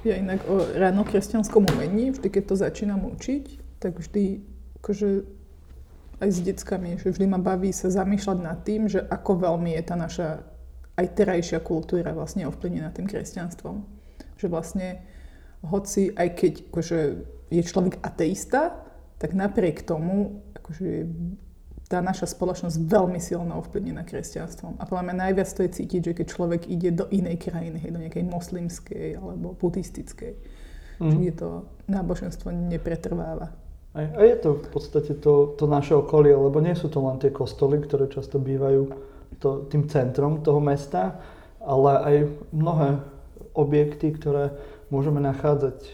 Ja inak o ráno kresťanskom umení, vždy keď to začínam učiť, tak vždy akože aj s deckami, že vždy ma baví sa zamýšľať nad tým, že ako veľmi je tá naša aj terajšia kultúra vlastne ovplyvnená tým kresťanstvom. Že vlastne, hoci aj keď akože, je človek ateista, tak napriek tomu akože, tá naša spoločnosť veľmi silno ovplyvnená kresťanstvom. A podľa mňa najviac to je cítiť, že keď človek ide do inej krajiny, do nejakej moslimskej alebo buddhistickej, mm. že je to náboženstvo nepretrváva. A, a je to v podstate to, to naše okolie, lebo nie sú to len tie kostoly, ktoré často bývajú to, tým centrom toho mesta, ale aj mnohé objekty, ktoré môžeme nachádzať e,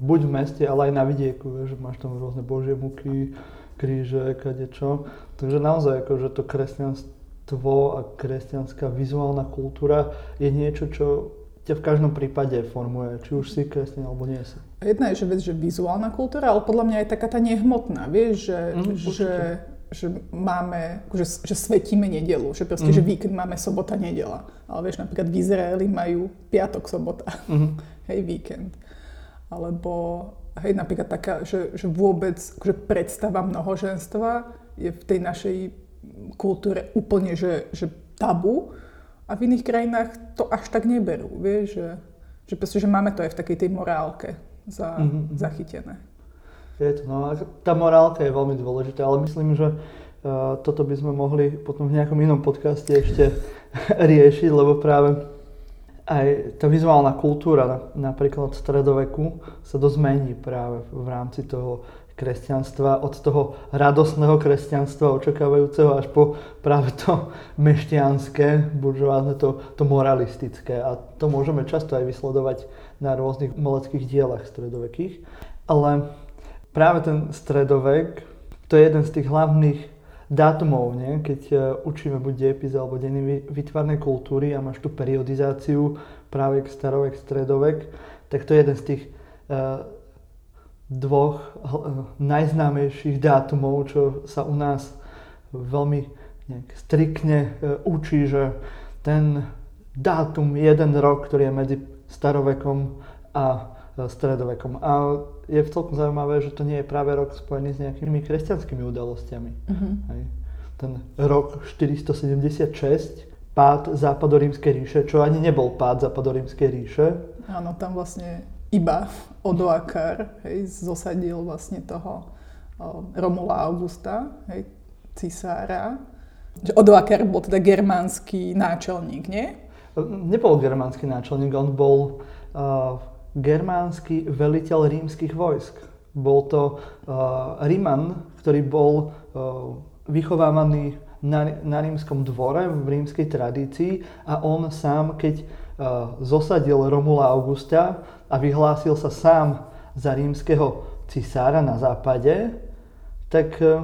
buď v meste, ale aj na vidieku, že máš tam rôzne božie muky, kríže, čo. Takže naozaj akože to kresťanstvo a kresťanská vizuálna kultúra je niečo, čo ťa v každom prípade formuje, či už si kresťan alebo nie si. Jedna je, že vec, že vizuálna kultúra, ale podľa mňa aj taká tá nehmotná, vieš, že, mm, že, že máme, že, že svetíme nedelu, že proste, mm. že víkend máme sobota, nedela. Ale vieš, napríklad v Izraeli majú piatok, sobota, mm. hej, víkend. Alebo, hej, napríklad taká, že, že vôbec že predstava mnohoženstva je v tej našej kultúre úplne, že, že tabu a v iných krajinách to až tak neberú, vieš, že, že, proste, že máme to aj v takej tej morálke za, mm-hmm. zachytené. Je to, no, tá morálka je veľmi dôležitá, ale myslím, že uh, toto by sme mohli potom v nejakom inom podcaste ešte riešiť, lebo práve aj tá vizuálna kultúra napríklad od stredoveku sa dosť práve v rámci toho kresťanstva, od toho radosného kresťanstva očakávajúceho až po práve to mešťanské, buržoázne, to, to moralistické. A to môžeme často aj vysledovať na rôznych umeleckých dielach stredovekých. Ale práve ten stredovek, to je jeden z tých hlavných dátumov, nie? keď e, učíme buď dejepis alebo dejiny vytvarnej kultúry a máš tú periodizáciu práve k starovek, stredovek, tak to je jeden z tých uh, dvoch najznámejších dátumov, čo sa u nás veľmi nejak striktne e, učí, že ten dátum, jeden rok, ktorý je medzi starovekom a stredovekom. A je v celkom zaujímavé, že to nie je práve rok spojený s nejakými kresťanskými udalosťami. Uh-huh. Ten rok 476, pád západorímskej ríše, čo ani nebol pád západorímskej ríše. Áno, tam vlastne iba Odoakar hej, zosadil vlastne toho o, Romula Augusta, hej, cisára. Odoakar bol teda germánsky náčelník, nie? Nebol germánsky náčelník, on bol uh, germánsky veliteľ rímskych vojsk. Bol to uh, Ríman, ktorý bol uh, vychovávaný na, na rímskom dvore, v rímskej tradícii a on sám, keď uh, zosadil Romula Augusta, a vyhlásil sa sám za rímskeho cisára na západe, tak e,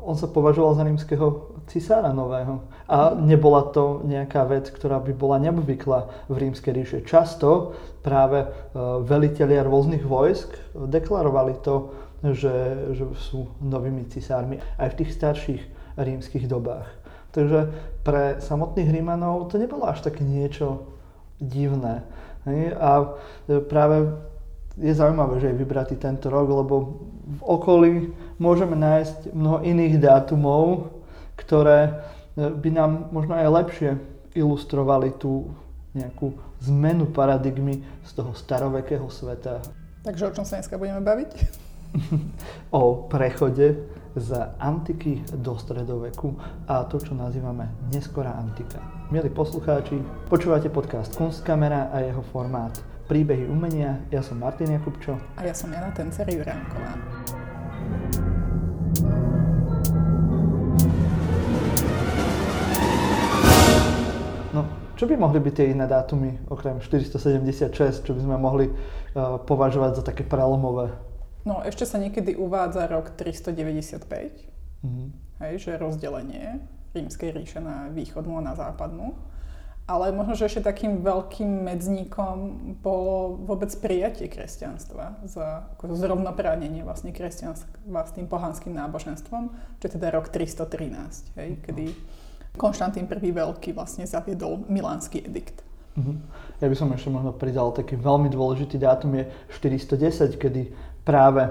on sa považoval za rímskeho cisára nového. A nebola to nejaká vec, ktorá by bola neobvyklá v rímskej ríše. Často práve e, velitelia rôznych vojsk deklarovali to, že, že sú novými cisármi aj v tých starších rímskych dobách. Takže pre samotných Rímanov to nebolo až také niečo divné. A e, práve je zaujímavé, že je vybratý tento rok, lebo v okolí môžeme nájsť mnoho iných dátumov, ktoré by nám možno aj lepšie ilustrovali tú nejakú zmenu paradigmy z toho starovekého sveta. Takže o čom sa dneska budeme baviť? o prechode z antiky do stredoveku a to, čo nazývame neskorá antika. Milí poslucháči, počúvate podcast Kunstkamera a jeho formát Príbehy umenia. Ja som Martin Jakubčo. A ja som Jana Tencer čo by mohli byť tie iné dátumy, okrem 476, čo by sme mohli uh, považovať za také prelomové No ešte sa niekedy uvádza rok 395, mm-hmm. hej, že rozdelenie rímskej ríše na východnú a na západnú. Ale možno, že ešte takým veľkým medzníkom bolo vôbec prijatie kresťanstva, za ako zrovnoprávnenie vlastne kresťanstva s tým pohanským náboženstvom, čo je teda rok 313, hej, kedy Konštantín I. Veľký vlastne zaviedol Milánsky edikt. Uh-huh. Ja by som ešte možno pridal taký veľmi dôležitý dátum je 410, kedy práve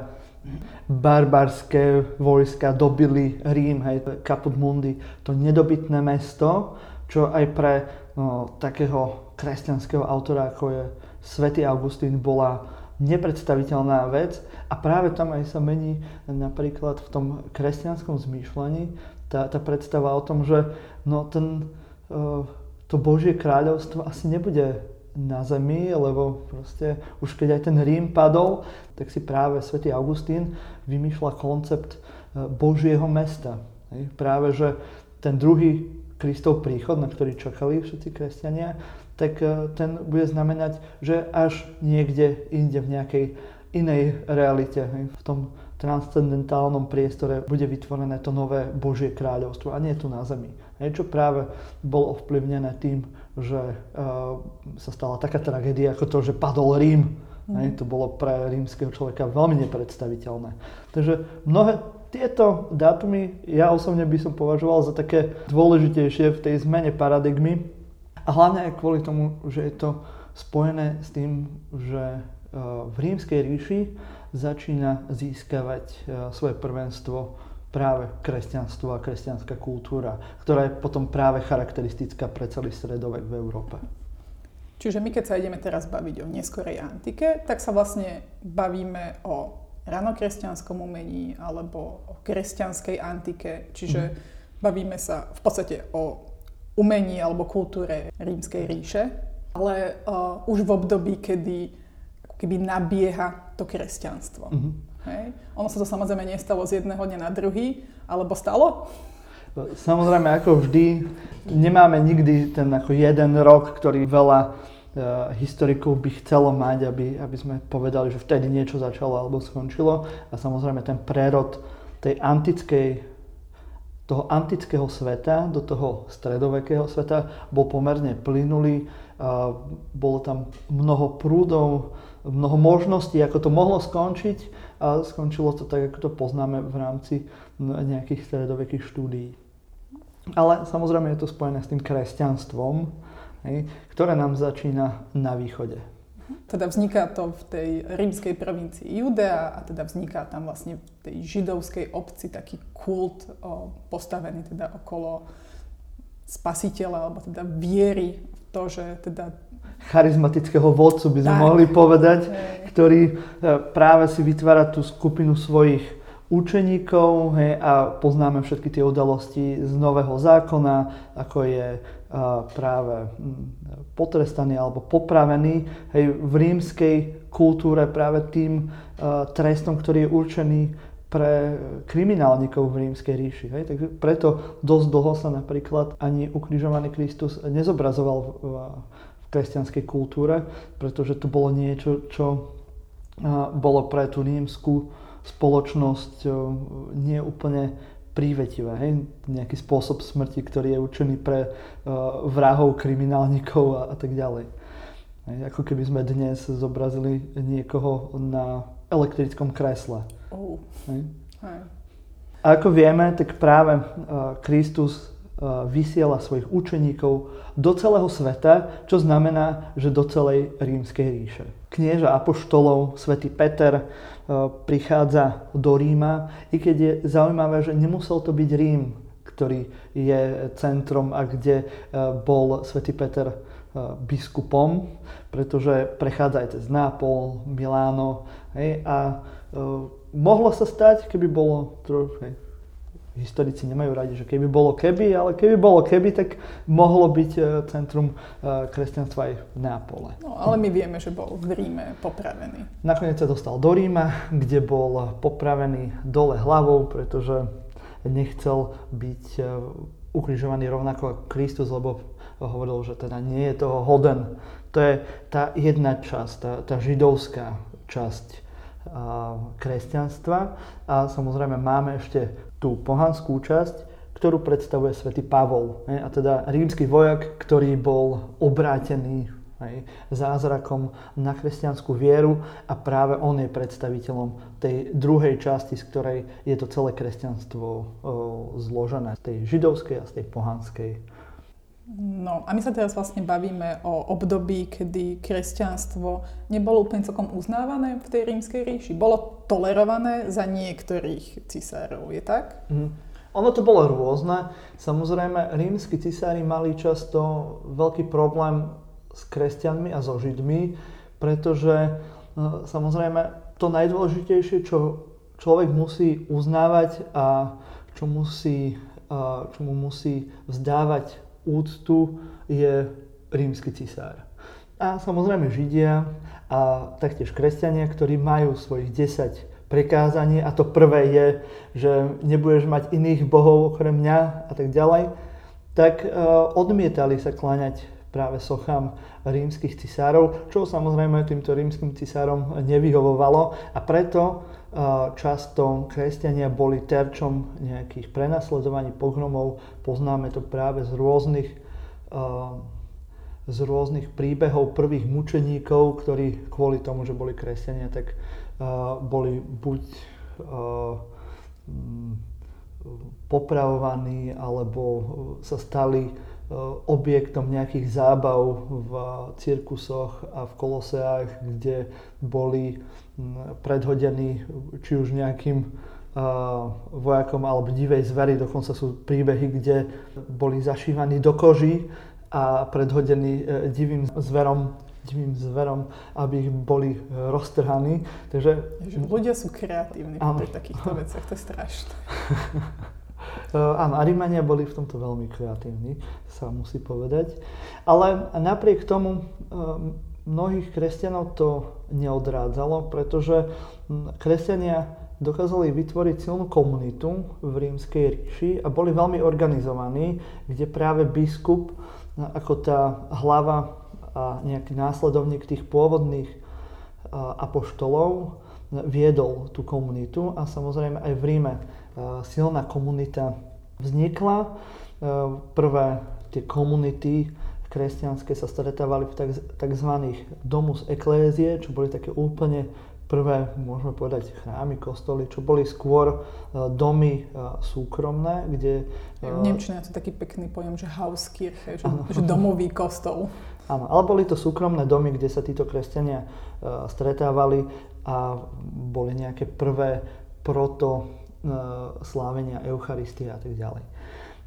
barbarské vojska dobili Rím, hej, Caput Mundi, to nedobytné mesto, čo aj pre no, takého kresťanského autora, ako je svätý Augustín, bola nepredstaviteľná vec a práve tam aj sa mení napríklad v tom kresťanskom zmýšľaní tá, tá predstava o tom, že no, ten, uh, to Božie kráľovstvo asi nebude na zemi, lebo proste už keď aj ten Rím padol, tak si práve svätý Augustín vymýšľa koncept e, Božieho mesta. Práve, že ten druhý Kristov príchod, na ktorý čakali všetci kresťania, tak e, ten bude znamenať, že až niekde inde v nejakej inej realite, v tom transcendentálnom priestore bude vytvorené to nové Božie kráľovstvo a nie tu na zemi. Čo práve bolo ovplyvnené tým, že uh, sa stala taká tragédia ako to, že padol Rím. Mm. To bolo pre rímskeho človeka veľmi nepredstaviteľné. Takže mnohé tieto dátumy ja osobne by som považoval za také dôležitejšie v tej zmene paradigmy. A hlavne aj kvôli tomu, že je to spojené s tým, že v rímskej ríši začína získavať uh, svoje prvenstvo práve kresťanstvo a kresťanská kultúra, ktorá je potom práve charakteristická pre celý stredovek v Európe. Čiže my keď sa ideme teraz baviť o neskorej antike, tak sa vlastne bavíme o ranokresťanskom umení alebo o kresťanskej antike, čiže mm. bavíme sa v podstate o umení alebo kultúre rímskej ríše, ale uh, už v období, kedy keby nabieha to kresťanstvo. Mm-hmm. Hej. Ono sa to samozrejme nestalo z jedného dňa na druhý, alebo stalo? Samozrejme, ako vždy, nemáme nikdy ten ako jeden rok, ktorý veľa uh, historikov by chcelo mať, aby, aby sme povedali, že vtedy niečo začalo alebo skončilo. A samozrejme ten prerod tej antickej, toho antického sveta do toho stredovekého sveta bol pomerne plynulý. Bolo tam mnoho prúdov, mnoho možností, ako to mohlo skončiť a skončilo to tak, ako to poznáme v rámci nejakých stredovekých štúdií. Ale samozrejme je to spojené s tým kresťanstvom, ktoré nám začína na východe. Teda vzniká to v tej rímskej provincii Judea a teda vzniká tam vlastne v tej židovskej obci taký kult postavený teda okolo spasiteľa alebo teda viery v to, že teda charizmatického vodcu, by sme tak. mohli povedať, ktorý e, práve si vytvára tú skupinu svojich učeníkov hej, a poznáme všetky tie udalosti z Nového zákona, ako je e, práve potrestaný alebo popravený hej, v rímskej kultúre práve tým e, trestom, ktorý je určený pre kriminálnikov v rímskej ríši. Hej? Takže preto dosť dlho sa napríklad ani ukrižovaný Kristus nezobrazoval v, kresťanskej kultúre, pretože to bolo niečo, čo bolo pre tú rímsku spoločnosť nie úplne prívetivé. Hej? Nejaký spôsob smrti, ktorý je určený pre vrahov, kriminálnikov a, a tak ďalej. Hej? Ako keby sme dnes zobrazili niekoho na elektrickom kresle. Uh. Hej? A ako vieme, tak práve Kristus vysiela svojich učeníkov do celého sveta, čo znamená, že do celej rímskej ríše. Knieža apoštolov, svätý Peter, eh, prichádza do Ríma, i keď je zaujímavé, že nemusel to byť Rím, ktorý je centrom a kde eh, bol svätý Peter biskupom, pretože prechádza aj cez Nápol, Miláno hej, a mohlo sa stať, keby bolo trošku historici nemajú radi, že keby bolo keby, ale keby bolo keby, tak mohlo byť e, centrum e, kresťanstva aj v Neapole. No, ale my vieme, že bol v Ríme popravený. Nakoniec sa dostal do Ríma, kde bol popravený dole hlavou, pretože nechcel byť e, ukrižovaný rovnako ako Kristus, lebo hovoril, že teda nie je toho hoden. To je tá jedna časť, tá, tá židovská časť kresťanstva. A samozrejme máme ešte tú pohanskú časť, ktorú predstavuje svätý Pavol. A teda rímsky vojak, ktorý bol obrátený hej, zázrakom na kresťanskú vieru a práve on je predstaviteľom tej druhej časti, z ktorej je to celé kresťanstvo zložené, z tej židovskej a z tej pohanskej. No a my sa teraz vlastne bavíme o období, kedy kresťanstvo nebolo úplne celkom uznávané v tej rímskej ríši. Bolo tolerované za niektorých cisárov, je tak? Mm. Ono to bolo rôzne. Samozrejme, rímsky cisári mali často veľký problém s kresťanmi a so židmi, pretože no, samozrejme to najdôležitejšie, čo človek musí uznávať a čo, musí, čo mu musí vzdávať úctu je rímsky cisár. A samozrejme Židia a taktiež kresťania, ktorí majú svojich 10 prekázaní a to prvé je, že nebudeš mať iných bohov okrem mňa a tak ďalej, tak e, odmietali sa kláňať práve sochám rímskych cisárov, čo samozrejme týmto rímskym cisárom nevyhovovalo a preto často kresťania boli terčom nejakých prenasledovaní, pogromov. Poznáme to práve z rôznych, z rôznych príbehov prvých mučeníkov, ktorí kvôli tomu, že boli kresťania, tak boli buď popravovaní, alebo sa stali objektom nejakých zábav v cirkusoch a v koloseách, kde boli predhodení či už nejakým vojakom alebo divej zvery. Dokonca sú príbehy, kde boli zašívaní do koží a predhodení e, divým zverom divým zverom, aby ich boli roztrhaní. Takže... Ľudia sú kreatívni pri takýchto veciach, to je strašné. Áno, Arimania boli v tomto veľmi kreatívni, sa musí povedať. Ale napriek tomu mnohých kresťanov to neodrádzalo, pretože kresťania dokázali vytvoriť silnú komunitu v rímskej ríši a boli veľmi organizovaní, kde práve biskup ako tá hlava a nejaký následovník tých pôvodných apoštolov viedol tú komunitu a samozrejme aj v Ríme silná komunita vznikla. Prvé tie komunity kresťanské sa stretávali v tzv. domus eklézie, čo boli také úplne prvé, môžeme povedať, chrámy, kostoly, čo boli skôr e, domy e, súkromné, kde... V e, Nemčine je to taký pekný pojem, že Hauskirche, že, že domový kostol. Áno, ale boli to súkromné domy, kde sa títo kresťania stretávali a boli nejaké prvé proto slávenia Eucharistie a tak ďalej.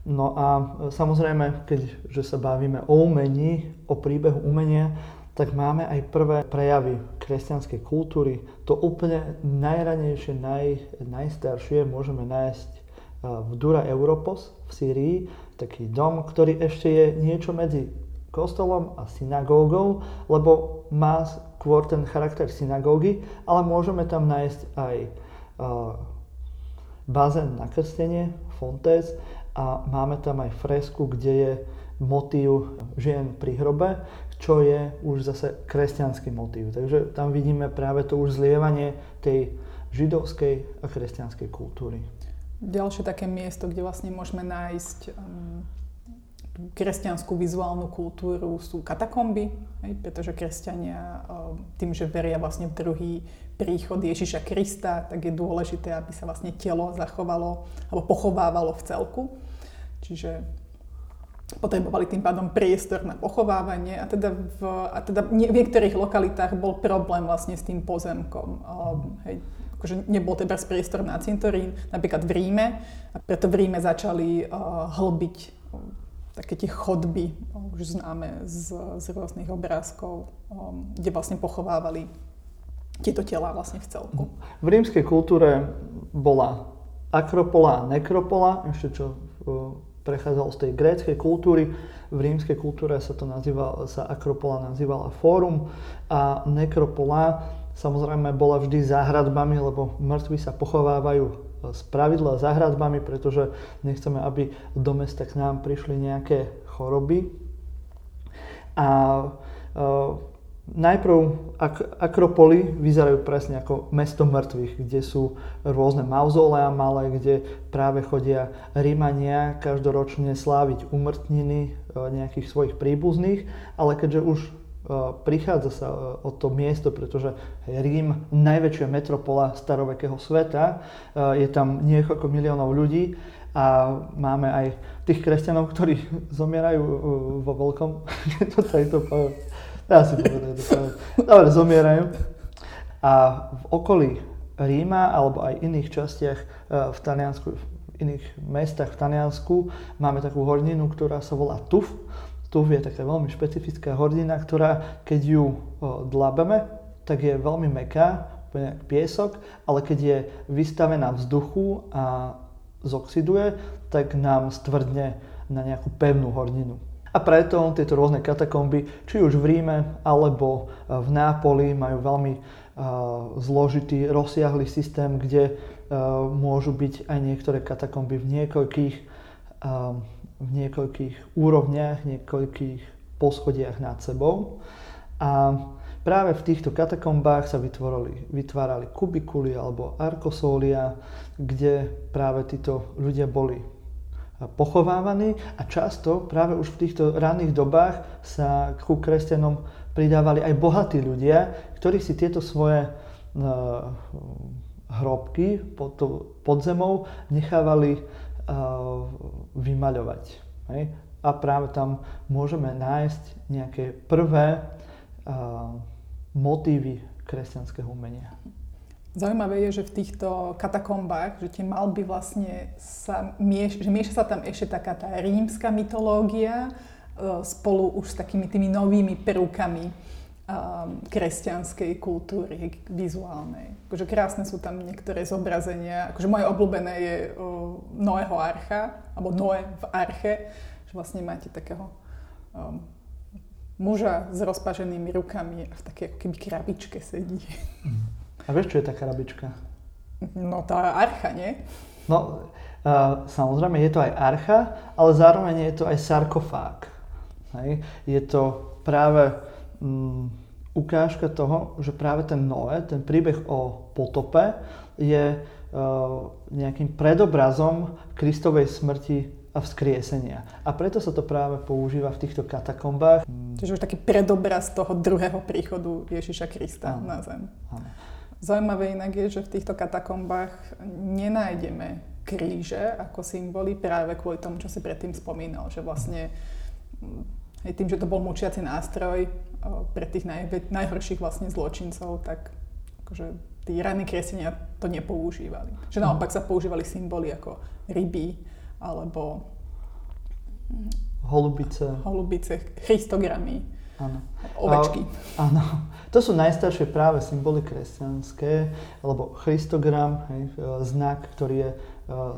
No a e, samozrejme, keďže sa bavíme o umení, o príbehu umenia, tak máme aj prvé prejavy kresťanskej kultúry. To úplne najranejšie, naj, najstaršie môžeme nájsť e, v Dura Europos v Syrii, taký dom, ktorý ešte je niečo medzi kostolom a synagógou, lebo má skôr ten charakter synagógy, ale môžeme tam nájsť aj bazén na krstenie, fontés a máme tam aj fresku, kde je motív žien pri hrobe, čo je už zase kresťanský motív. Takže tam vidíme práve to už zlievanie tej židovskej a kresťanskej kultúry. Ďalšie také miesto, kde vlastne môžeme nájsť um, kresťanskú vizuálnu kultúru sú katakomby, pretože kresťania um, tým, že veria vlastne v druhý príchod Ježiša Krista, tak je dôležité, aby sa vlastne telo zachovalo alebo pochovávalo v celku. Čiže potrebovali tým pádom priestor na pochovávanie a teda v, a teda v niektorých lokalitách bol problém vlastne s tým pozemkom. Hej, akože nebol teda priestor na cintorín, napríklad v Ríme a preto v Ríme začali uh, hlbiť také tie chodby, uh, už známe z, z rôznych obrázkov, um, kde vlastne pochovávali tieto tela vlastne v celku. V rímskej kultúre bola akropola a nekropola, ešte čo uh, prechádzal z tej gréckej kultúry. V rímskej kultúre sa to nazýval, sa Akropola nazývala Fórum a Nekropola samozrejme bola vždy záhradbami, lebo mŕtvi sa pochovávajú z pravidla záhradbami, pretože nechceme, aby do mesta k nám prišli nejaké choroby. A e, Najprv ak- Akropoly vyzerajú presne ako mesto mŕtvych, kde sú rôzne mauzolea malé, kde práve chodia Rímania každoročne sláviť umrtniny e, nejakých svojich príbuzných, ale keďže už prichádza sa o to miesto, pretože Rím, najväčšia metropola starovekého sveta, je tam niekoľko miliónov ľudí a máme aj tých kresťanov, ktorí zomierajú vo veľkom. to to poviem. Ja si povedať, to. Dobre, zomierajú. A v okolí Ríma alebo aj iných častiach v Taliansku, v iných mestách v Taliansku máme takú horninu, ktorá sa volá Tuf tu je taká veľmi špecifická hordina, ktorá keď ju dlabeme, tak je veľmi meká, piesok, ale keď je vystavená vzduchu a zoxiduje, tak nám stvrdne na nejakú pevnú horninu. A preto tieto rôzne katakomby, či už v Ríme alebo v Nápoli, majú veľmi uh, zložitý, rozsiahly systém, kde uh, môžu byť aj niektoré katakomby v niekoľkých v niekoľkých úrovniach, niekoľkých poschodiach nad sebou. A práve v týchto katakombách sa vytvorili, vytvárali kubikuly alebo arkosólia, kde práve títo ľudia boli pochovávaní a často práve už v týchto ranných dobách sa ku kresťanom pridávali aj bohatí ľudia, ktorí si tieto svoje hrobky pod, pod zemou nechávali vymaľovať. Hej? A práve tam môžeme nájsť nejaké prvé uh, motívy kresťanského umenia. Zaujímavé je, že v týchto katakombách, že tie malby vlastne sa mieš, že mieša sa tam ešte taká tá rímska mytológia spolu už s takými tými novými prvkami kresťanskej kultúry vizuálnej. Akože krásne sú tam niektoré zobrazenia. Akože moje obľúbené je Noého archa, alebo Noé v arche, že vlastne máte takého um, muža s rozpaženými rukami a v takej keby krabičke sedí. A vieš, čo je tá krabička? No tá archa, nie? No, uh, samozrejme je to aj archa, ale zároveň je to aj sarkofág. Hej? Je to práve um, ukážka toho, že práve ten Noé, ten príbeh o potope je uh, nejakým predobrazom Kristovej smrti a vzkriesenia. A preto sa to práve používa v týchto katakombách. Čiže už taký predobraz toho druhého príchodu Ježiša Krista ano. na zem. Ano. Zaujímavé inak je, že v týchto katakombách nenájdeme kríže ako symboly práve kvôli tomu, čo si predtým spomínal, že vlastne aj tým, že to bol mučiaci nástroj pre tých naj, najhorších vlastne zločincov, tak akože tí ranní kresenia to nepoužívali. Že naopak sa používali symboly ako ryby alebo holubice, holubice christogramy, Áno. ovečky. A, áno. To sú najstaršie práve symboly kresťanské, alebo Christogram, hej, znak, ktorý je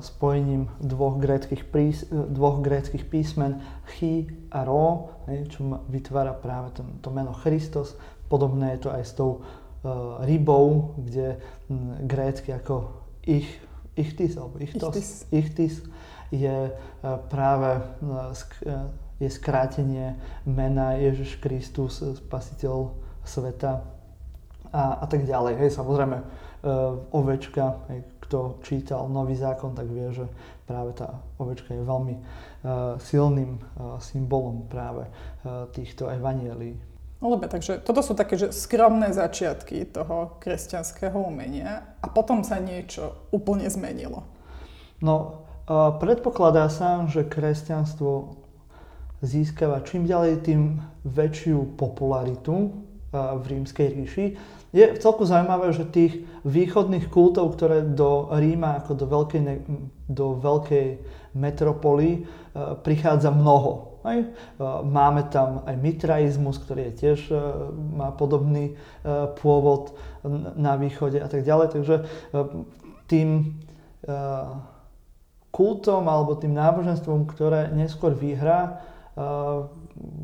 spojením dvoch gréckých, prís, dvoch gréckých písmen chi a ro, čo vytvára práve to, to meno Christos. Podobné je to aj s tou uh, rybou, kde m, grécky ako ich, ichtis, alebo ichtos, ichtis, ichtis je práve je skrátenie mena Ježiš Kristus, spasiteľ sveta a, a tak ďalej. Hej, samozrejme, ovečka, hej, kto čítal Nový zákon, tak vie, že práve tá ovečka je veľmi uh, silným uh, symbolom práve uh, týchto evanielí. No dobre, takže toto sú také že skromné začiatky toho kresťanského umenia a potom sa niečo úplne zmenilo. No, uh, predpokladá sa, že kresťanstvo získava čím ďalej tým väčšiu popularitu uh, v rímskej ríši je celku zaujímavé, že tých východných kultov, ktoré do Ríma ako do veľkej, do veľkej metropoly e, prichádza mnoho. Aj? E, máme tam aj mitraizmus, ktorý je tiež e, má podobný pôvod na východe a tak ďalej. Takže tým kultom alebo tým náboženstvom, ktoré neskôr vyhrá,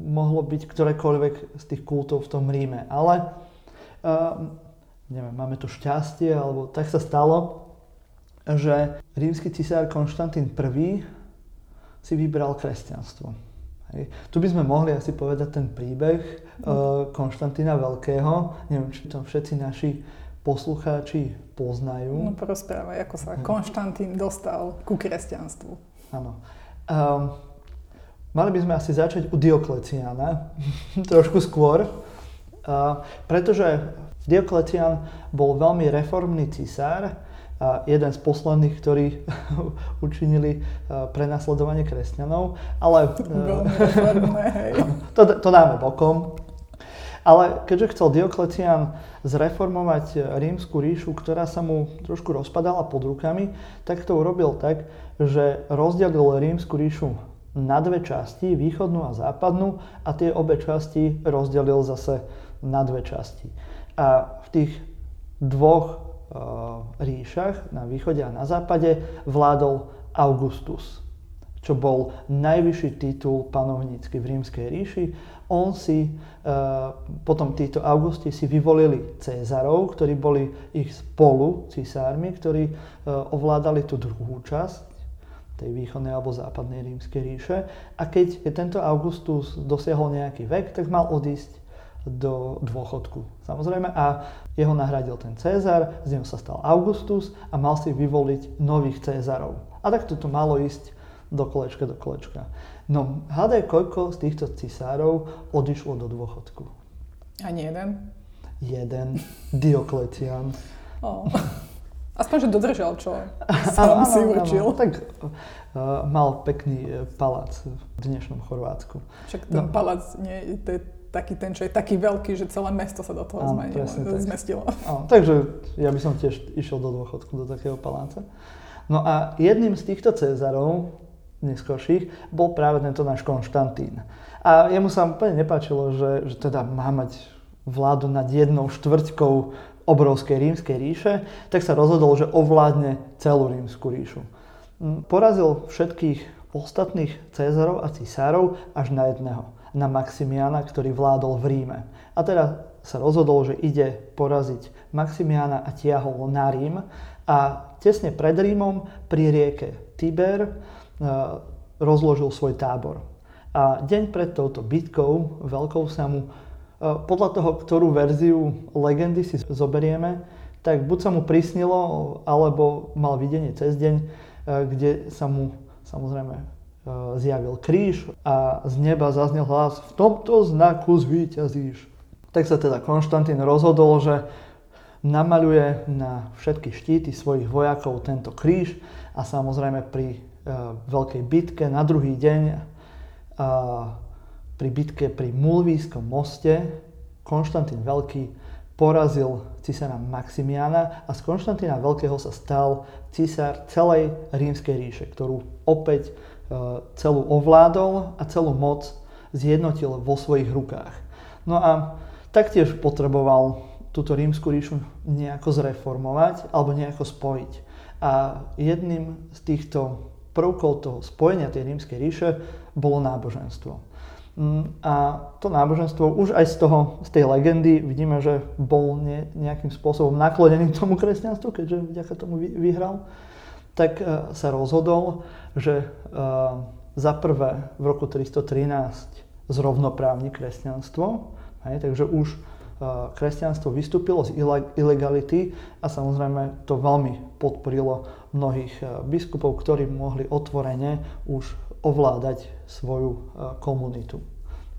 mohlo byť ktorékoľvek z tých kultov v tom Ríme. Ale uh, neviem, máme to šťastie, alebo tak sa stalo, že rímsky cisár Konštantín I si vybral kresťanstvo. Hej. Tu by sme mohli asi povedať ten príbeh uh, Konštantína Veľkého. Neviem, či to všetci naši poslucháči poznajú. No porozprávaj, ako sa Konštantín dostal ku kresťanstvu. Áno. Um, mali by sme asi začať u Diokleciána, trošku skôr. Pretože Diokletian bol veľmi reformný cisár, jeden z posledných, ktorí učinili prenasledovanie kresťanov, ale... Reformné, hej. To, to dáme bokom. Ale keďže chcel Diokletian zreformovať rímsku ríšu, ktorá sa mu trošku rozpadala pod rukami, tak to urobil tak, že rozdelil rímsku ríšu na dve časti, východnú a západnú, a tie obe časti rozdelil zase na dve časti. A v tých dvoch e, ríšach, na východe a na západe, vládol Augustus, čo bol najvyšší titul panovnícky v rímskej ríši on si, uh, potom títo Augusti si vyvolili Cézarov, ktorí boli ich spolu cisármi, ktorí uh, ovládali tú druhú časť tej východnej alebo západnej rímskej ríše. A keď tento Augustus dosiahol nejaký vek, tak mal odísť do dôchodku. Samozrejme, a jeho nahradil ten Cézar, z neho sa stal Augustus a mal si vyvoliť nových Cézarov. A tak to malo ísť do kolečka, do kolečka. No, hádaj, koľko z týchto cisárov odišlo do dôchodku? Ani jeden? Jeden. Diokletian. Oh. Aspoň, že dodržal, čo sám si určil. Áno, tak uh, mal pekný palác v dnešnom Chorvátsku. Však ten no. palác nie, to je taký ten, čo je taký veľký, že celé mesto sa do toho áno, zmenilo, zmestilo. Áno, takže ja by som tiež išiel do dôchodku, do takého paláca. No a jedným z týchto Cezarov, neskôrších, bol práve tento náš Konštantín. A jemu sa úplne nepáčilo, že, že teda má mať vládu nad jednou štvrťkou obrovskej rímskej ríše, tak sa rozhodol, že ovládne celú rímsku ríšu. Porazil všetkých ostatných Cezarov a cisárov až na jedného, na Maximiana, ktorý vládol v Ríme. A teda sa rozhodol, že ide poraziť Maximiana a tiahol na Rím a tesne pred Rímom pri rieke Tiber rozložil svoj tábor. A deň pred touto bitkou veľkou sa mu, podľa toho, ktorú verziu legendy si zoberieme, tak buď sa mu prisnilo, alebo mal videnie cez deň, kde sa mu samozrejme zjavil kríž a z neba zaznel hlas v tomto znaku zvíťazíš. Tak sa teda Konštantín rozhodol, že namaľuje na všetky štíty svojich vojakov tento kríž a samozrejme pri veľkej bitke na druhý deň pri bitke pri Mulvískom moste Konštantín Veľký porazil cisára Maximiana a z Konštantína Veľkého sa stal cisár celej rímskej ríše, ktorú opäť celú ovládol a celú moc zjednotil vo svojich rukách. No a taktiež potreboval túto rímsku ríšu nejako zreformovať alebo nejako spojiť. A jedným z týchto prvkov toho spojenia tej rímskej ríše bolo náboženstvo. Mm, a to náboženstvo už aj z, toho, z tej legendy vidíme, že bol ne, nejakým spôsobom naklonený tomu kresťanstvu, keďže vďaka tomu vyhral, tak uh, sa rozhodol, že uh, za prvé v roku 313 zrovnoprávni kresťanstvo, hej, takže už uh, kresťanstvo vystúpilo z ilegality a samozrejme to veľmi podporilo mnohých biskupov, ktorí mohli otvorene už ovládať svoju komunitu.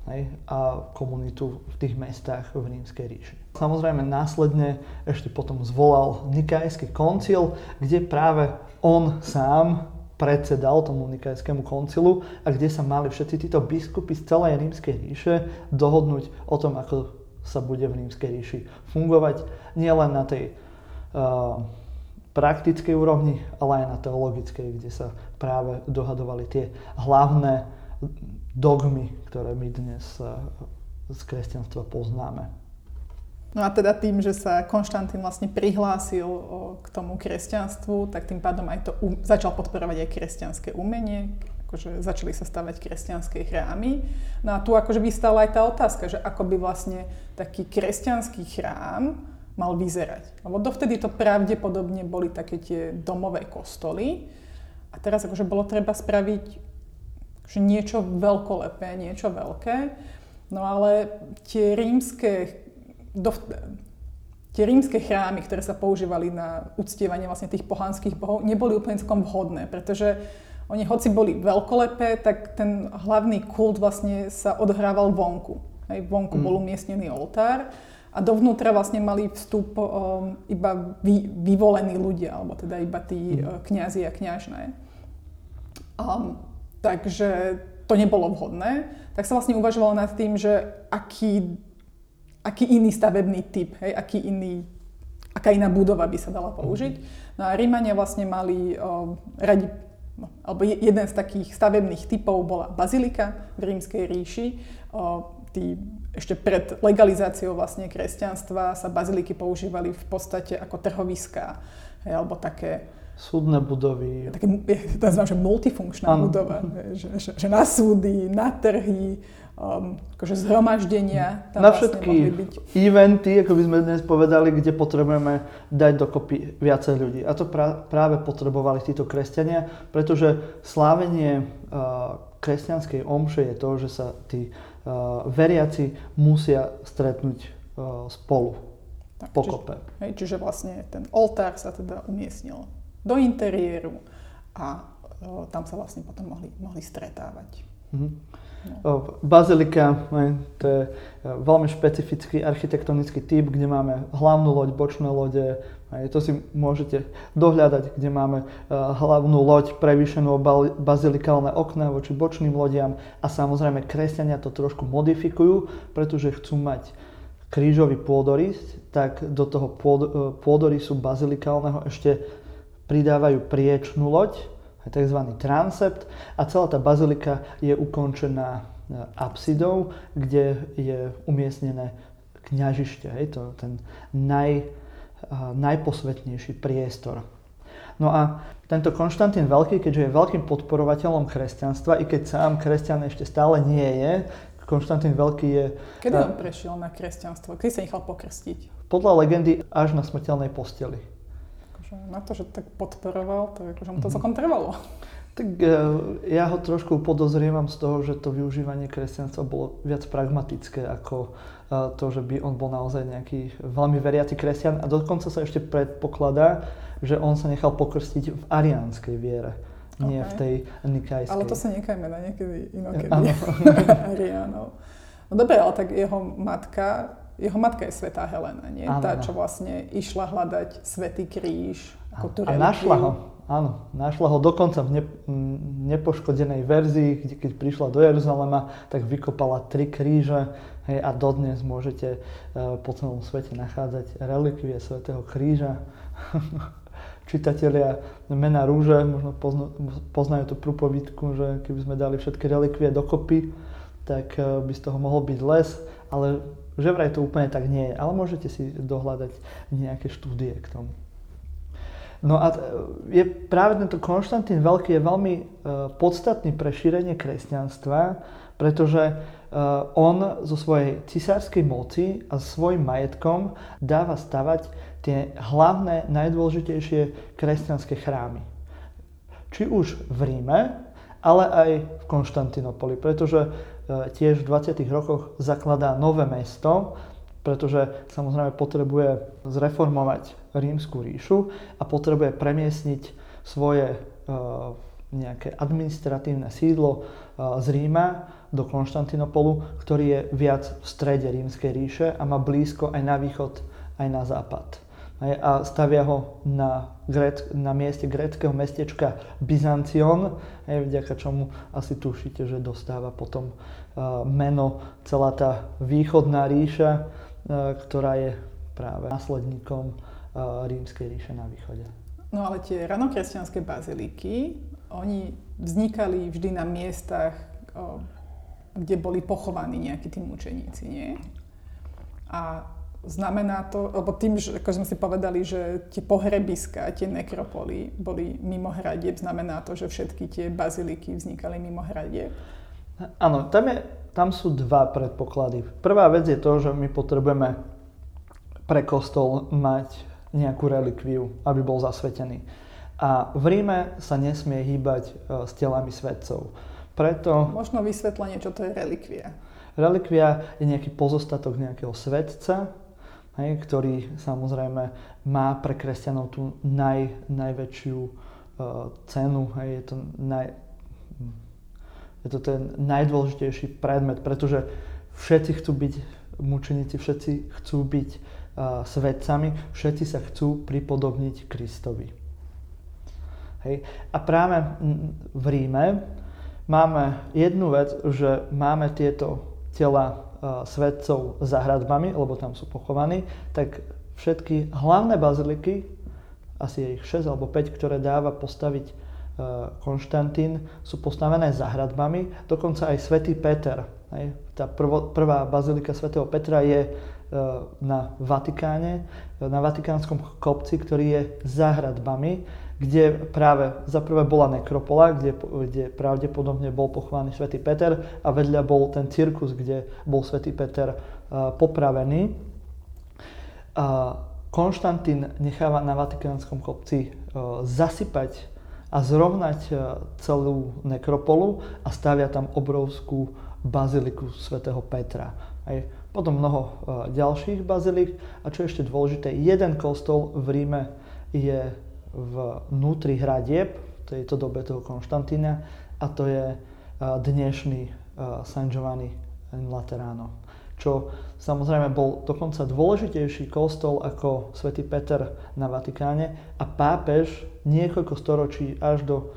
Hej, a komunitu v tých mestách v Rímskej ríši. Samozrejme následne ešte potom zvolal Nikajský koncil, kde práve on sám predsedal tomu Nikajskému koncilu a kde sa mali všetci títo biskupy z celej Rímskej ríše dohodnúť o tom, ako sa bude v Rímskej ríši fungovať nielen na tej uh, praktickej úrovni, ale aj na teologickej, kde sa práve dohadovali tie hlavné dogmy, ktoré my dnes eh, z kresťanstva poznáme. No a teda tým, že sa Konštantín vlastne prihlásil k tomu kresťanstvu, tak tým pádom aj to um, začal podporovať aj kresťanské umenie, akože začali sa stavať kresťanské chrámy. No a tu akože vystala aj tá otázka, že ako by vlastne taký kresťanský chrám mal vyzerať. Lebo dovtedy to pravdepodobne boli také tie domové kostoly a teraz akože bolo treba spraviť akože niečo veľkolepé, niečo veľké. No ale tie rímske, dov, tie rímske chrámy, ktoré sa používali na uctievanie vlastne tých pohanských bohov, neboli úplne celkom vhodné, pretože oni hoci boli veľkolepé, tak ten hlavný kult vlastne sa odhrával vonku. Hej, vonku mm. bol umiestnený oltár a dovnútra vlastne mali vstup um, iba vy, vyvolení ľudia, alebo teda iba tí mm. uh, kňazi a kňažné. Um, takže to nebolo vhodné. Tak sa vlastne uvažovalo nad tým, že aký, aký iný stavebný typ, hej, aký iný, aká iná budova by sa dala použiť. No a Rímania vlastne mali um, radi No, alebo jeden z takých stavebných typov bola bazilika v rímskej ríši. O, tí, ešte pred legalizáciou vlastne kresťanstva sa baziliky používali v podstate ako trhoviská, hej, alebo také súdne budovy. Také, to nazývam, že multifunkčná ano. budova, že, že, že na súdy, na trhy, um, akože zhromaždenia. Tam na vlastne všetky byť. eventy, ako by sme dnes povedali, kde potrebujeme dať dokopy viacej ľudí. A to pra, práve potrebovali títo kresťania, pretože slávenie uh, kresťanskej omše je to, že sa tí uh, veriaci musia stretnúť uh, spolu. Tak, pokope. Čiže, hej, čiže vlastne ten oltár sa teda umiestnil do interiéru a uh, tam sa vlastne potom mohli, mohli stretávať. Mm-hmm. No. Bazilika, to je veľmi špecifický architektonický typ, kde máme hlavnú loď, bočné lode, to si môžete dohľadať, kde máme hlavnú loď, prevýšenú bazilikálne okná voči bočným lodiam a samozrejme kresťania to trošku modifikujú, pretože chcú mať krížový pôdorys, tak do toho pôdorysu bazilikálneho ešte pridávajú priečnú loď, tzv. transept a celá tá bazilika je ukončená e, apsidou, kde je umiestnené kňažište, hej, to ten naj, najposvetnejší priestor. No a tento Konštantín Veľký, keďže je veľkým podporovateľom kresťanstva, i keď sám kresťan ešte stále nie je, Konštantín Veľký je... Kedy on prešiel na kresťanstvo? Kedy sa nechal pokrstiť? Podľa legendy až na smrteľnej posteli na to, že tak podporoval, to akože mu to mhm. celkom trvalo. Tak e, ja ho trošku podozrievam z toho, že to využívanie kresťanstva bolo viac pragmatické ako e, to, že by on bol naozaj nejaký veľmi veriaci kresťan a dokonca sa ešte predpokladá, že on sa nechal pokrstiť v ariánskej viere, nie okay. v tej nikajskej. Ale to sa nechajme na niekedy inokedy. Ariánov. No dobre, ale tak jeho matka jeho matka je svetá Helena, nie? Áno, tá, čo vlastne išla hľadať svetý kríž. Ako tú a našla ho, áno, našla ho dokonca v ne, nepoškodenej verzii, kde keď prišla do Jeruzalema, tak vykopala tri kríže hej, a dodnes môžete uh, po celom svete nachádzať relikvie svetého kríža. Čitatelia mena rúže možno pozna, poznajú tú prúpovidku, že keby sme dali všetky relikvie dokopy, tak uh, by z toho mohol byť les, ale že vraj to úplne tak nie je, ale môžete si dohľadať nejaké štúdie k tomu. No a je práve tento Konštantín Veľký je veľmi uh, podstatný pre šírenie kresťanstva, pretože uh, on zo svojej cisárskej moci a svojim majetkom dáva stavať tie hlavné, najdôležitejšie kresťanské chrámy. Či už v Ríme, ale aj v Konštantinopoli, pretože E, tiež v 20. rokoch zakladá nové mesto, pretože samozrejme potrebuje zreformovať rímsku ríšu a potrebuje premiesniť svoje e, nejaké administratívne sídlo e, z Ríma do Konštantinopolu, ktorý je viac v strede rímskej ríše a má blízko aj na východ, aj na západ a stavia ho na, gréck, na mieste gréckého mestečka Byzancion, vďaka čomu asi tušíte, že dostáva potom uh, meno celá tá východná ríša, uh, ktorá je práve následníkom uh, rímskej ríše na východe. No ale tie ranokresťanské baziliky, oni vznikali vždy na miestach, kde boli pochovaní nejakí tí mučeníci, nie? A Znamená to, lebo tým, že ako sme si povedali, že tie pohrebiska, tie nekropoly boli mimo hradieb, znamená to, že všetky tie baziliky vznikali mimo hradieb? Áno, tam, je, tam sú dva predpoklady. Prvá vec je to, že my potrebujeme pre kostol mať nejakú relikviu, aby bol zasvetený. A v Ríme sa nesmie hýbať e, s telami svetcov. Preto... Možno vysvetlenie, čo to je relikvia. Relikvia je nejaký pozostatok nejakého svetca, hej, ktorý samozrejme má pre kresťanov tú naj, najväčšiu uh, cenu. Hej, je, to naj, je to ten najdôležitejší predmet, pretože všetci chcú byť mučeníci, všetci chcú byť uh, svetcami, všetci sa chcú pripodobniť Kristovi. Hej. A práve v Ríme máme jednu vec, že máme tieto tela svetcov za hradbami, lebo tam sú pochovaní, tak všetky hlavné baziliky, asi je ich 6 alebo 5, ktoré dáva postaviť uh, Konštantín, sú postavené za hradbami, dokonca aj svätý Peter Hej. Tá prvo, prvá bazilika svätého Petra je e, na Vatikáne, na Vatikánskom kopci, ktorý je za hradbami, kde práve za prvé bola nekropola, kde, kde pravdepodobne bol pochovaný svätý Peter a vedľa bol ten cirkus, kde bol svätý Peter uh, popravený. A Konštantín necháva na Vatikánskom kopci uh, zasypať a zrovnať uh, celú nekropolu a stavia tam obrovskú baziliku svätého Petra. Aj potom mnoho e, ďalších bazilik. A čo je ešte dôležité, jeden kostol v Ríme je vnútri hradieb, v tejto dobe toho Konštantína, a to je e, dnešný e, San Giovanni in Laterano. Čo samozrejme bol dokonca dôležitejší kostol ako svätý Peter na Vatikáne a pápež niekoľko storočí až do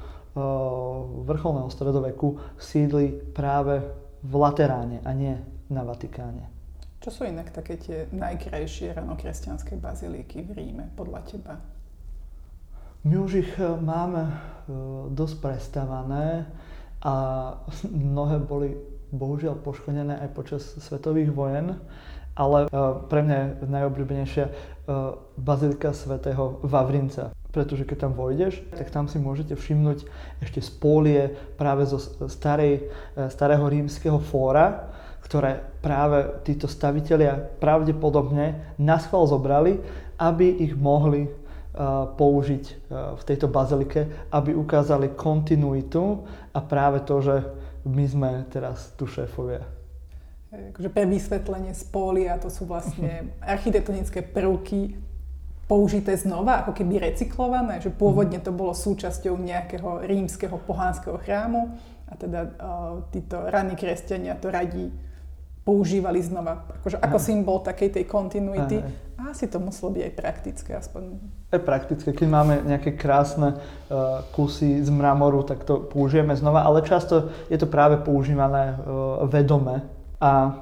vrcholného stredoveku sídli práve v Lateráne a nie na Vatikáne. Čo sú inak také tie najkrajšie ranokresťanské bazilíky v Ríme podľa teba? My už ich e, máme e, dosť prestavané a mnohé boli bohužiaľ poškodené aj počas svetových vojen, ale e, pre mňa je najobľúbenejšia bazilika svätého Vavrinca. Pretože keď tam vojdeš, tak tam si môžete všimnúť ešte spólie práve zo starej, starého rímskeho fóra, ktoré práve títo stavitelia pravdepodobne na schvál zobrali, aby ich mohli použiť uh, v tejto bazilike, aby ukázali kontinuitu a práve to, že my sme teraz tu šéfovia. Akože pre vysvetlenie spólia to sú vlastne architektonické prvky použité znova, ako keby recyklované, že pôvodne to bolo súčasťou nejakého rímskeho pohánskeho chrámu a teda uh, títo raní kresťania to radí používali znova, akože ako symbol takej tej kontinuity. A asi to muselo byť aj praktické aspoň. Je praktické, keď máme nejaké krásne uh, kusy z mramoru, tak to použijeme znova, ale často je to práve používané uh, vedome. A uh,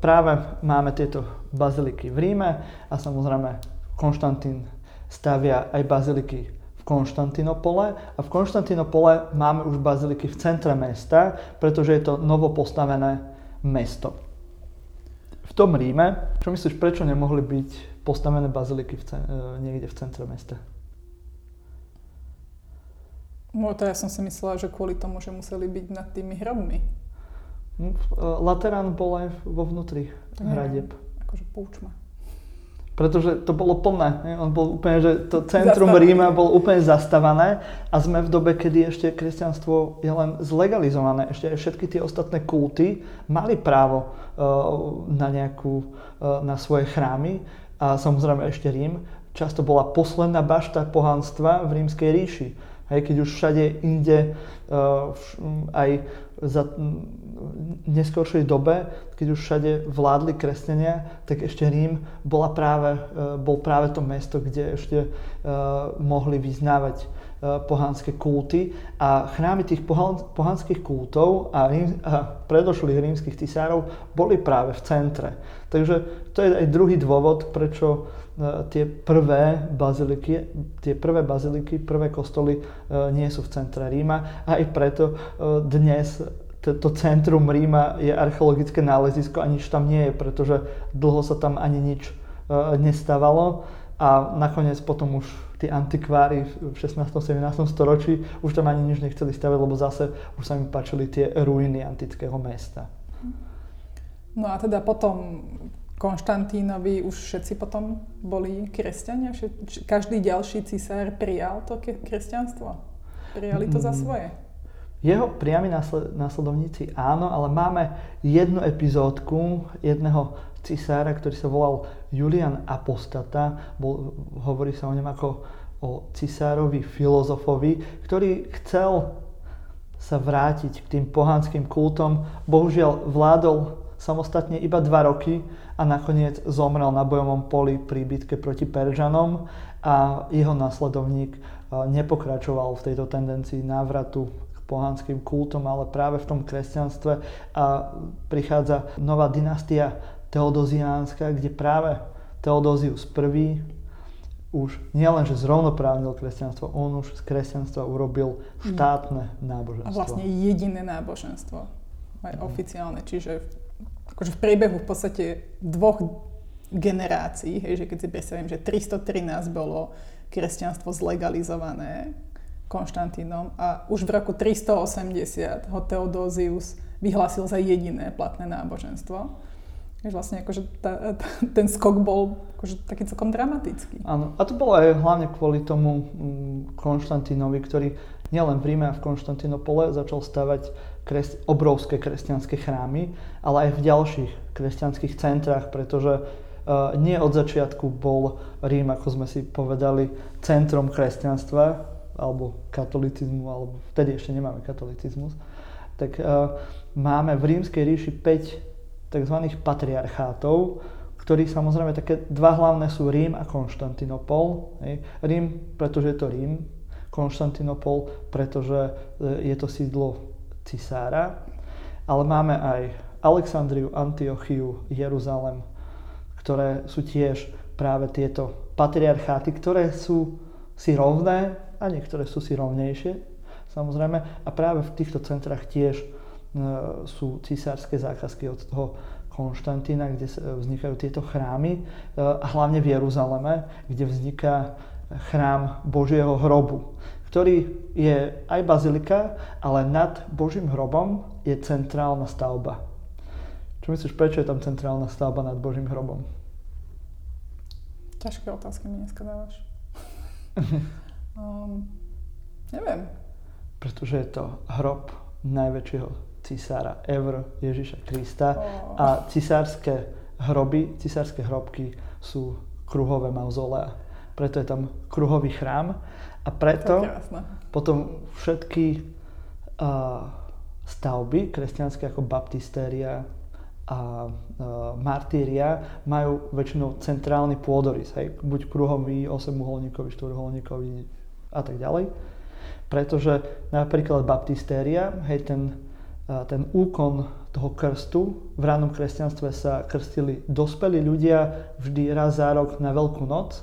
práve máme tieto baziliky v Ríme a samozrejme Konštantín stavia aj baziliky v Konštantinopole a v Konštantinopole máme už baziliky v centre mesta, pretože je to novo postavené mesto. V tom Ríme, čo myslíš, prečo nemohli byť postavené baziliky v cen- e, niekde v centre mesta? No to ja som si myslela, že kvôli tomu, že museli byť nad tými hrobmi. Hm, e, Laterán bol aj vo vnútri hradieb. Akože poučma pretože to bolo plné. On bol úplne, že to centrum Zastavený. Ríma bol úplne zastavané a sme v dobe, kedy ešte kresťanstvo je len zlegalizované. Ešte aj všetky tie ostatné kulty mali právo uh, na nejakú, uh, na svoje chrámy a samozrejme ešte Rím. Často bola posledná bašta pohanstva v rímskej ríši. Hej, keď už všade inde uh, aj za neskoršej dobe, keď už všade vládli kresťania, tak ešte Rím bola práve, e, bol práve to mesto, kde ešte e, mohli vyznávať e, pohanské kulty a chrámy tých pohanských kultov a, rím, a predošlých rímskych cisárov boli práve v centre. Takže to je aj druhý dôvod, prečo tie prvé baziliky, tie prvé baziliky, prvé kostoly nie sú v centre Ríma aj preto dnes to centrum Ríma je archeologické nálezisko a nič tam nie je, pretože dlho sa tam ani nič nestávalo a nakoniec potom už tí antikvári v 16. 17. storočí už tam ani nič nechceli stavať, lebo zase už sa im páčili tie ruiny antického mesta. No a teda potom Konštantínovi už všetci potom boli kresťania? Každý ďalší cisár prijal to kresťanstvo? Prijali to za mm. svoje? Jeho priami následovníci áno, ale máme jednu epizódku jedného cisára, ktorý sa volal Julian Apostata. Bol, hovorí sa o ňom ako o cisárovi filozofovi, ktorý chcel sa vrátiť k tým pohanským kultom. Bohužiaľ vládol samostatne iba dva roky a nakoniec zomrel na bojovom poli pri bitke proti Peržanom a jeho následovník nepokračoval v tejto tendencii návratu k pohanským kultom, ale práve v tom kresťanstve a prichádza nová dynastia teodoziánska, kde práve Teodózius I už nielen, že zrovnoprávnil kresťanstvo, on už z kresťanstva urobil štátne náboženstvo. A vlastne jediné náboženstvo, aj oficiálne. Čiže akože v priebehu v podstate dvoch generácií, hej, že keď si predstavím, že 313 bolo kresťanstvo zlegalizované Konštantínom a už v roku 380 ho Teodózius vyhlásil za jediné platné náboženstvo. Takže vlastne akože tá, ten skok bol akože taký celkom dramatický. Áno, a to bolo aj hlavne kvôli tomu mm, Konštantínovi, ktorý nielen v Ríme a v Konštantínopole začal stavať kres, obrovské kresťanské chrámy, ale aj v ďalších kresťanských centrách, pretože uh, nie od začiatku bol Rím, ako sme si povedali, centrom kresťanstva, alebo katolicizmu, alebo vtedy ešte nemáme katolicizmus, tak uh, máme v rímskej ríši 5 tzv. patriarchátov, ktorí samozrejme také dva hlavné sú Rím a Konštantinopol. Hej. Rím, pretože je to Rím, Konštantinopol, pretože e, je to sídlo cisára, ale máme aj Alexandriu, Antiochiu, Jeruzalem, ktoré sú tiež práve tieto patriarcháty, ktoré sú si rovné a niektoré sú si rovnejšie, samozrejme. A práve v týchto centrách tiež e, sú cisárske zákazky od toho Konštantína, kde vznikajú tieto chrámy, e, a hlavne v Jeruzaleme, kde vzniká chrám Božieho hrobu, ktorý je aj bazilika, ale nad Božím hrobom je centrálna stavba. Čo myslíš, prečo je tam centrálna stavba nad Božím hrobom? Ťažké otázky mi dneska dávaš. um, neviem. Pretože je to hrob najväčšieho cisára ever, Ježiša Krista. Oh. A cisárske hroby, cisárske hrobky sú kruhové mauzolea. Preto je tam kruhový chrám. A preto potom všetky uh, stavby kresťanské ako baptistéria, a e, martíria majú väčšinou centrálny pôdorys, hej, buď kruhový, 8-uholníkový, 4-uholníkový a tak ďalej. Pretože napríklad baptistéria, hej, ten, e, ten úkon toho krstu, v ránom kresťanstve sa krstili dospelí ľudia vždy raz za rok na Veľkú noc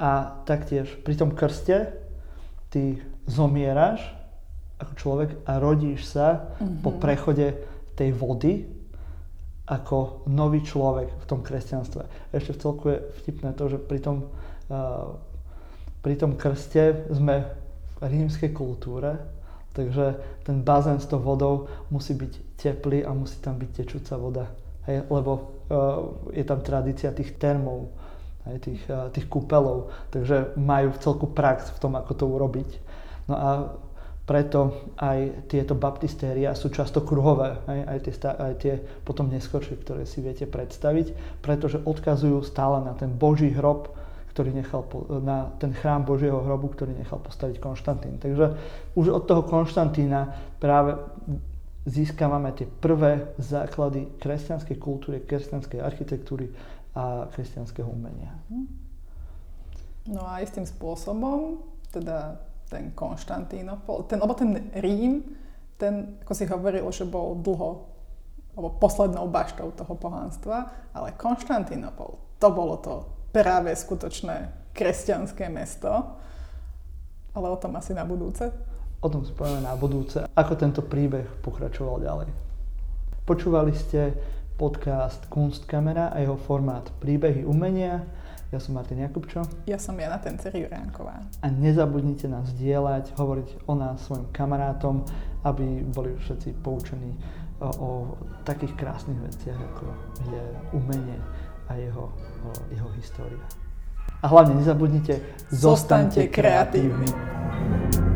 a taktiež pri tom krste ty zomieraš ako človek a rodíš sa mm-hmm. po prechode tej vody ako nový človek v tom kresťanstve. Ešte v celku je vtipné to, že pri tom, uh, pri tom krste sme v rímskej kultúre, takže ten bazén s tou vodou musí byť teplý a musí tam byť tečúca voda. Hej, lebo uh, je tam tradícia tých termov, hej, tých, uh, tých kúpelov, takže majú celku prax v tom, ako to urobiť. No a preto aj tieto baptistéria sú často kruhové, aj, aj, tie, aj tie potom neskočie, ktoré si viete predstaviť, pretože odkazujú stále na ten Boží hrob, ktorý nechal, na ten chrám Božieho hrobu, ktorý nechal postaviť Konštantín. Takže už od toho Konštantína práve získavame tie prvé základy kresťanskej kultúry, kresťanskej architektúry a kresťanského umenia. No a istým spôsobom, teda ten Konštantínopol, ten, lebo ten Rím, ten, ako si hovoril, že bol dlho, alebo poslednou baštou toho pohánstva, ale Konštantínopol, to bolo to práve skutočné kresťanské mesto, ale o tom asi na budúce. O tom si povieme na budúce, ako tento príbeh pokračoval ďalej. Počúvali ste podcast Kunstkamera a jeho formát Príbehy umenia. Ja som Martin Jakubčo. Ja som Jana Tencer Juránková. A nezabudnite nás zdieľať, hovoriť o nás svojim kamarátom, aby boli všetci poučení o, o takých krásnych veciach, ako je umenie a jeho, o, jeho história. A hlavne nezabudnite, zostaňte kreatívni. kreatívni.